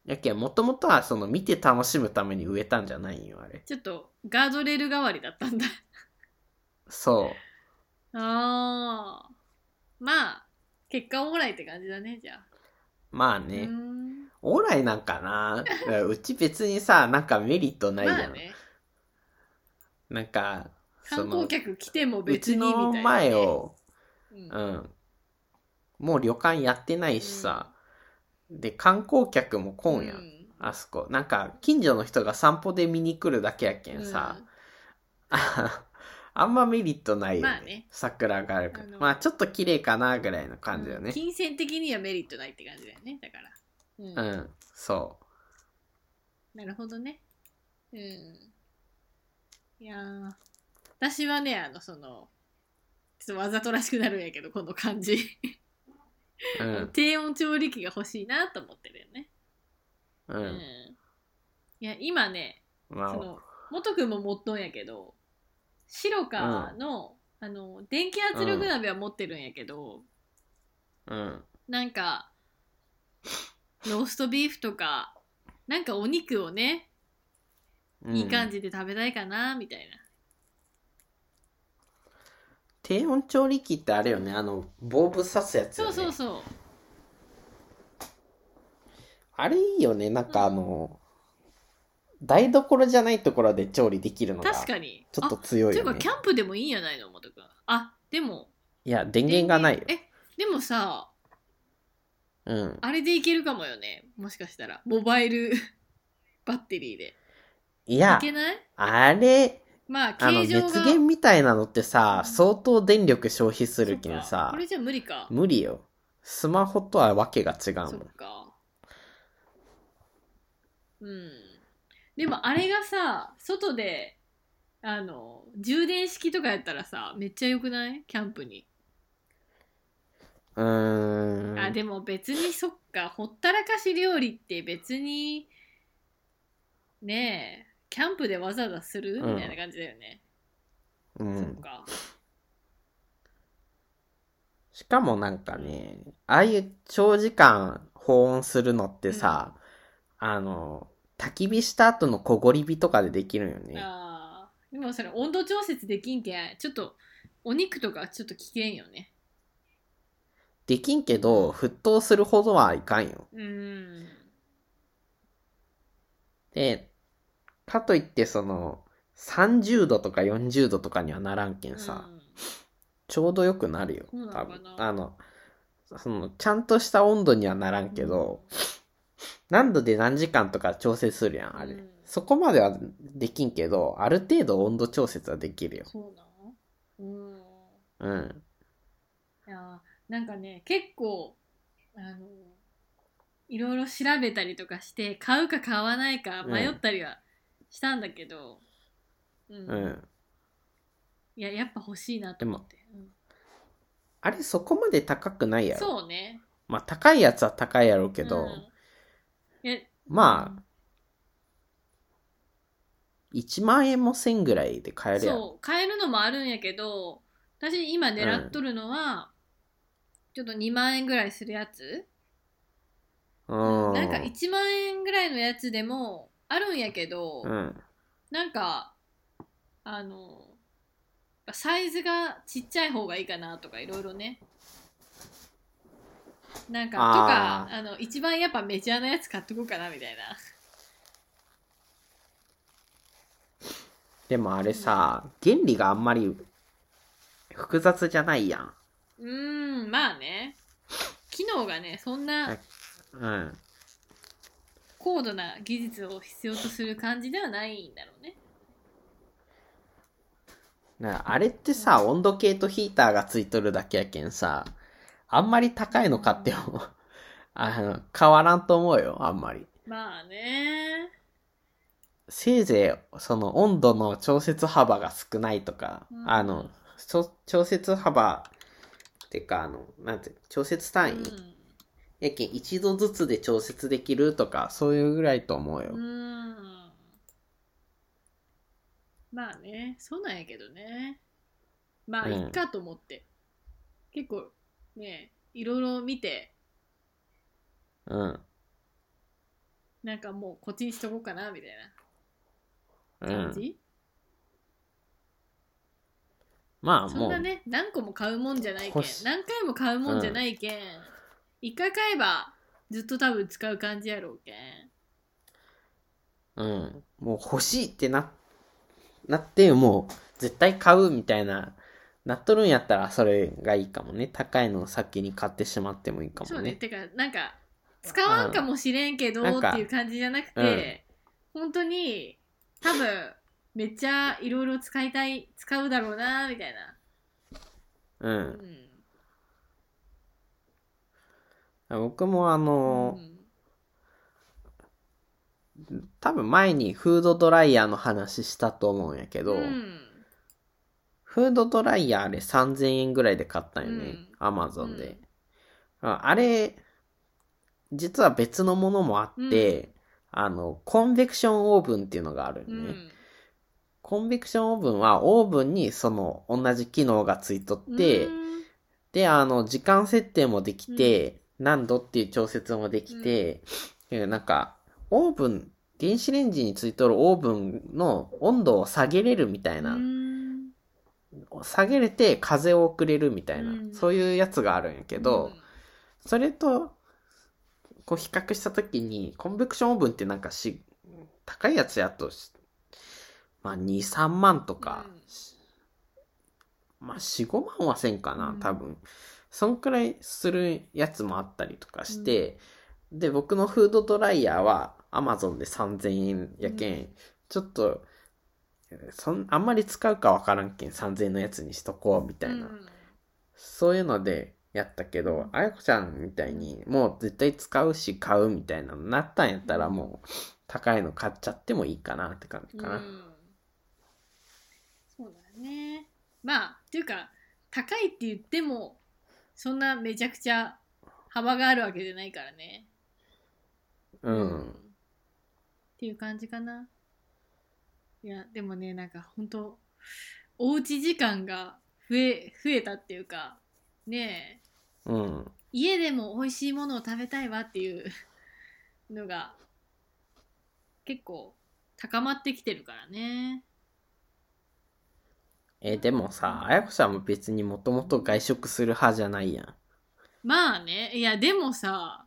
やけん、もともとはその見て楽しむために植えたんじゃないんよ、あれ。ちょっとガードレール代わりだったんだ。そう。ああまあ結果オーライって感じだねじゃあ。まあね。オーライなんかな。[laughs] うち別にさ、なんかメリットないじゃん。まあね。なんか、そ観光の、客来てもう別にみちのたいなね、前を、うん。うん。もう旅館やってないしさ、で、観光客も来んやん。うん。あそこ。なんか、近所の人が散歩で見に来るだけやけんさ、あんまメリットないよね。まあね桜があるから。あのまあ、ちょっと綺麗かなぐらいの感じだよね。金銭的にはメリットないって感じだよねだからうん、うん、そなるほどねうんいやー私はねあのそのちょっとわざとらしくなるんやけどこの感じ、うん。低温調理器が欲しいなと思ってるよねう。うんいや今ねまその元くんも持っとんやけど白川の,、あの電気圧力鍋は持ってるんやけど、あ、うん。なんかローストビーフとかなんかお肉をねうん。いい感じで食べたいかなみたいな、低温調理器ってあれよね、あの、棒ぶ刺すやつよね。そうそうそう。あれいいよね、なんかあの、台所じゃないところで調理できるのが、確かに。ちょっと強いよね。かキ。ャンプでもいいんやないの元くんあでも。いや、電源がないよ。えでもさうん。あれでいけるかもよね。もしかしたら。モバイル [laughs] バッテリーで。いいや、けない？あれ、まああの、熱源みたいなのってさ、相当電力消費するけんさこ、れじゃ無理か。無理よ。スマホとはわけが違うもん。か。うんでもあれがさ外であの充電式とかやったらさめっちゃよくない？キャンプに、うーん。あでも別にそっか。ほったらかし料理って別にねえキャンプでわざわざする、うん。みたいな感じだよね、そっうん。か。しかもなんかね、ああいう長時間保温するのってさ、あの、焚き火した後の小ごり火とかでできるよね。あー。でもそれ温度調節できんけんちょっとお肉とかちょっと危険よね。できんけど、沸騰するほどはいかんよ。うん。で、かといってその、30度とか40度とかにはならんけんさ、うん。ちょうどよくなるよ。多分。あの、その、ちゃんとした温度にはならんけど、何度で何時間とか調整するやん、あれ。うんそこまではできんけど、ある程度温度調節はできるよ。そうなの？うんうん。いやなんかね結構あのいろいろ調べたりとかして買うか買わないか迷ったりはしたんだけど、うんうん。いややっぱ欲しいなと思って、うんあれそこまで高くないやろ。そうねまあ高いやつは高いやろうけど、うんいやまあ、1万円もせんぐらいで買えるやろ。そう買えるのもあるんやけど私今狙っとるのは、ちょっと2万円ぐらいするやつ、うん。なんか1万円ぐらいのやつでもあるんやけど、うん。なんかあのサイズがちっちゃい方がいいかなとかいろいろねなんかとかあの一番やっぱメジャーなやつ買っとこうかなみたいな。でもあれさ、原理があんまり複雑じゃないやん。うーんまあね。機能がねそんなうん。高度な技術を必要とする感じではないんだろうね。だからあれってさ、温度計とヒーターがついとるだけやけんさ、あんまり高いの買っても、[laughs] あの、変わらんと思うよ、あんまり。まあね。せいぜい、その温度の調節幅が少ないとか、うん。あの、調節幅ってか、あの、なんて、調節単位、うん。やけん一度ずつで調節できるとか、そういうぐらいと思うよ。うーん。まあねそうなんやけどね。まあうん。いっかと思って、結構ねいろいろ見て。うん。なんかもうこっちにしとこうかなみたいな。うん。感じ、まあもう、そんなね何個も買うもんじゃないけん。何回も買うもんじゃないけん、一回買えばずっと多分使う感じやろうけん。うん。もう欲しいってな、なって、もう絶対買うみたいな、なっとるんやったらそれがいいかもね。高いのを先に買ってしまってもいいかもね。そうね。てかなんか使わんかもしれんけどっていう感じじゃなくて、本当に多分めっちゃいろいろ使いたい使うだろうなみたいな、う。うん。ん僕もあうの、ん。多分前にフードドライヤーの話したと思うんやけど、うんフードドライヤーあれ3000円ぐらいで買ったんよね。アマゾンで。ああれ、実は別のものもあって、あの、コンベクションオーブンっていうのがあるんよね。うん。コンベクションオーブンはオーブンにその同じ機能がついとって、うん。で、あの、時間設定もできて、何度っていう調節もできて、えなんか、オーブン、電子レンジについとるオーブンの温度を下げれるみたいな、うん下げれて風を送れるみたいな、うん。そういうやつがあるんやけど、それと、こう比較したときに、コンベクションオーブンってなんかし、高いやつやとし、まあ2、3万とか、まあ4、5万はせんかな、うん。多分。そんくらいするやつもあったりとかして、で、僕のフードドライヤーは Amazon で3000円やけん、うちょっと、そん、あんまり使うかわからんけん3000円のやつにしとこうみたいな。うん。そういうのでやったけど、あやこちゃんみたいに、もう絶対使うし買うみたいなのなったんやったらもう、高いの買っちゃってもいいかなって感じかな。うん。そうだね。まあっていうか高いって言ってもそんなめちゃくちゃ幅があるわけじゃないからね。うん。っていう感じかないやでもねなんか本当おうち時間が増え増えたっていうかねえうん。家でも美味しいものを食べたいわっていう [laughs] のが結構高まってきてるからねえ、でもさ、あやこちゃんも別にもともと外食する派じゃないやん。まあねいやでもさ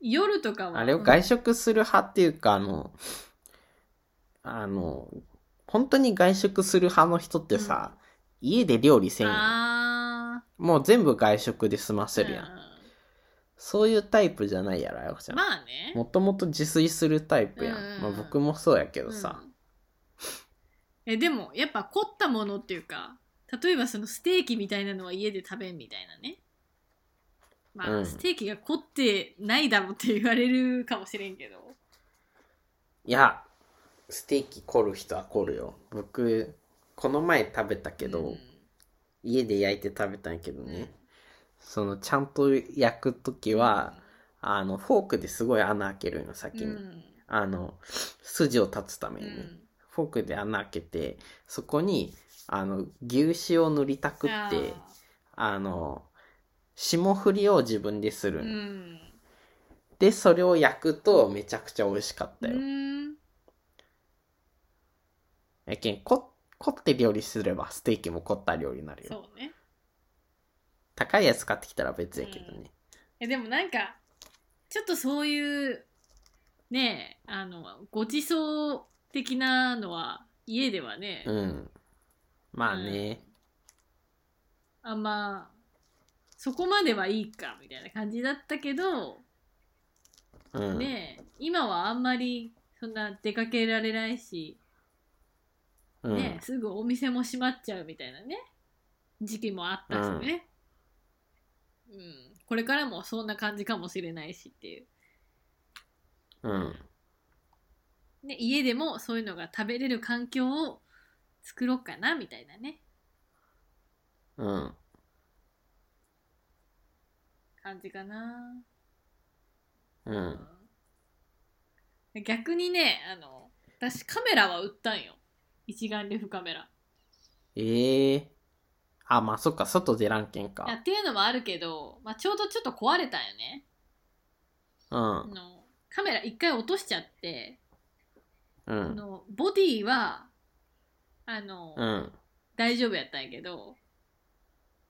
夜とかはあれを外食する派っていうか、あの、あの、本当に外食する派の人ってさ、家で料理せんやん。あもう全部外食で済まーせるやん。うそういうタイプじゃないやろ、あやこちゃん。まあねもともと自炊するタイプやん。うんまあ僕もそうやけどさ。うんえでもやっぱ凝ったものっていうか例えばそのステーキみたいなのは家で食べんみたいなねまあ、うんステーキが凝ってないだろって言われるかもしれんけどいや、ステーキ凝る人は凝るよ。僕、この前食べたけど、うん家で焼いて食べたんやけどね。その、ちゃんと焼くときは、あの、フォークですごい穴開けるんよ、先に。うんあの、筋を立つためにね。うんフォークで穴開けて、そこに、あの、牛脂を塗りたくって、あの、霜降りを自分でするうんで、それを焼くとめちゃくちゃ美味しかったよ。うんやけん、こ、凝って料理すればステーキも凝った料理になるよ。そうね高いやつ買ってきたら別やけどね。えでもなんかちょっとそういうねえあのごちそう的なのは家ではね、うん。まあね。あんまそこまではいいかみたいな感じだったけど、うん。ねえ今はあんまりそんな出かけられないし、うん。ねえすぐお店も閉まっちゃうみたいなね時期もあったしね、うん。これからもそんな感じかもしれないしっていう、うん。ね、家でもそういうのが食べれる環境を作ろうかなみたいなね。うん。感じかな、うん。逆にねあの私カメラは売ったんよ一眼レフカメラええあ、まあそっか、外出らんけんいやかっ。ていうのもあるけど、まあ、ちょうどちょっと壊れたんよねうんあ。のカメラ一回落としちゃって、うん。あのボディはあの、うん。大丈夫やったんやけど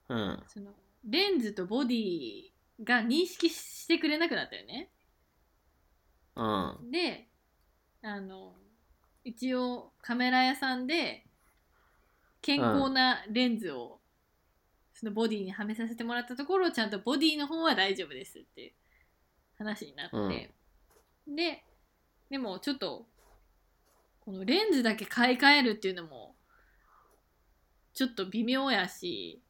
うん。そのレンズとボディが認識してくれなくなったよねうん。であの一応カメラ屋さんで健康なレンズをそのボディにはめさせてもらったところちゃんとボディの方は大丈夫ですっていう話になって、ででもちょっとこのレンズだけ買い替えるっていうのもちょっと微妙やし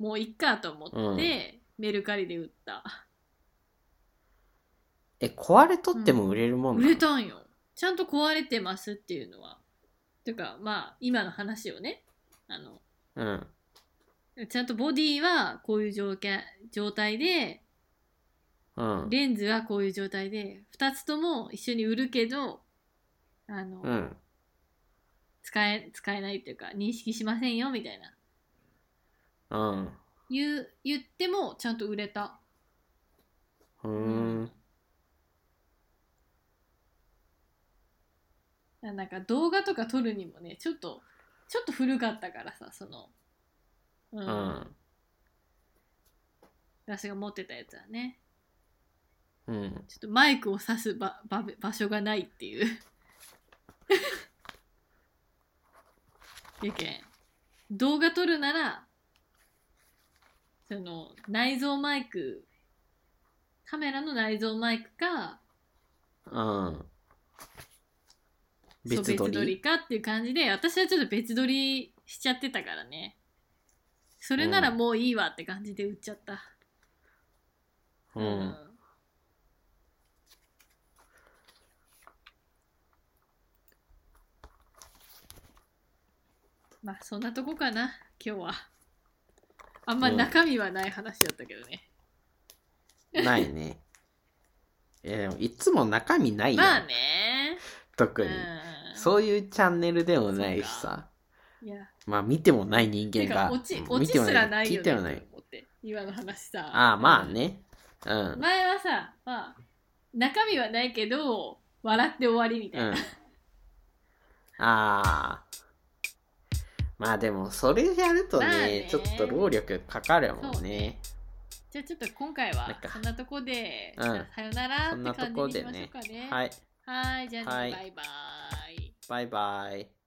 もういっかと思って、メルカリで売った。え、壊れとっても売れるもんなの？売れたんよちゃんと壊れてますっていうのはていうかまあ今の話をねあのうん。ちゃんとボディはこういう状況状態でうん。レンズはこういう状態で2つとも一緒に売るけどあの、うん。使え使えないっていうか認識しませんよみたいなうん。言う言ってもちゃんと売れたうーん。なんか動画とか撮るにもねちょっとちょっと古かったからさそのうん、うん。私が持ってたやつはねうん。ちょっとマイクを挿す場場場所がないっていうやけん動画撮るならその内蔵マイクカメラの内蔵マイクかうん。そう別撮り？別撮りかっていう感じで私はちょっと別撮りしちゃってたからね。それならもういいわって感じで売っちゃった。うん。まあそんなとこかな今日は。あんま中身はない話だったけどね、ないね。いや、でもいつも中身ないよ。まあね。特に。うんそういうチャンネルでもないしさ。いやまあ見てもない人間が。落ちうん落ちすらないよね見てもない今の話さああ、まあね。うん。前はさまあ中身はないけど笑って終わりみたいな、うん。ああ。まあでも、それやるとね、まあねちょっと労力かかるもんね。じゃあちょっと今回はなんかそんなとこで、うんさよならってそんなと感じにしましょうこでねかね。はい。はい、じゃあね、はいバイバイ。バイバイ。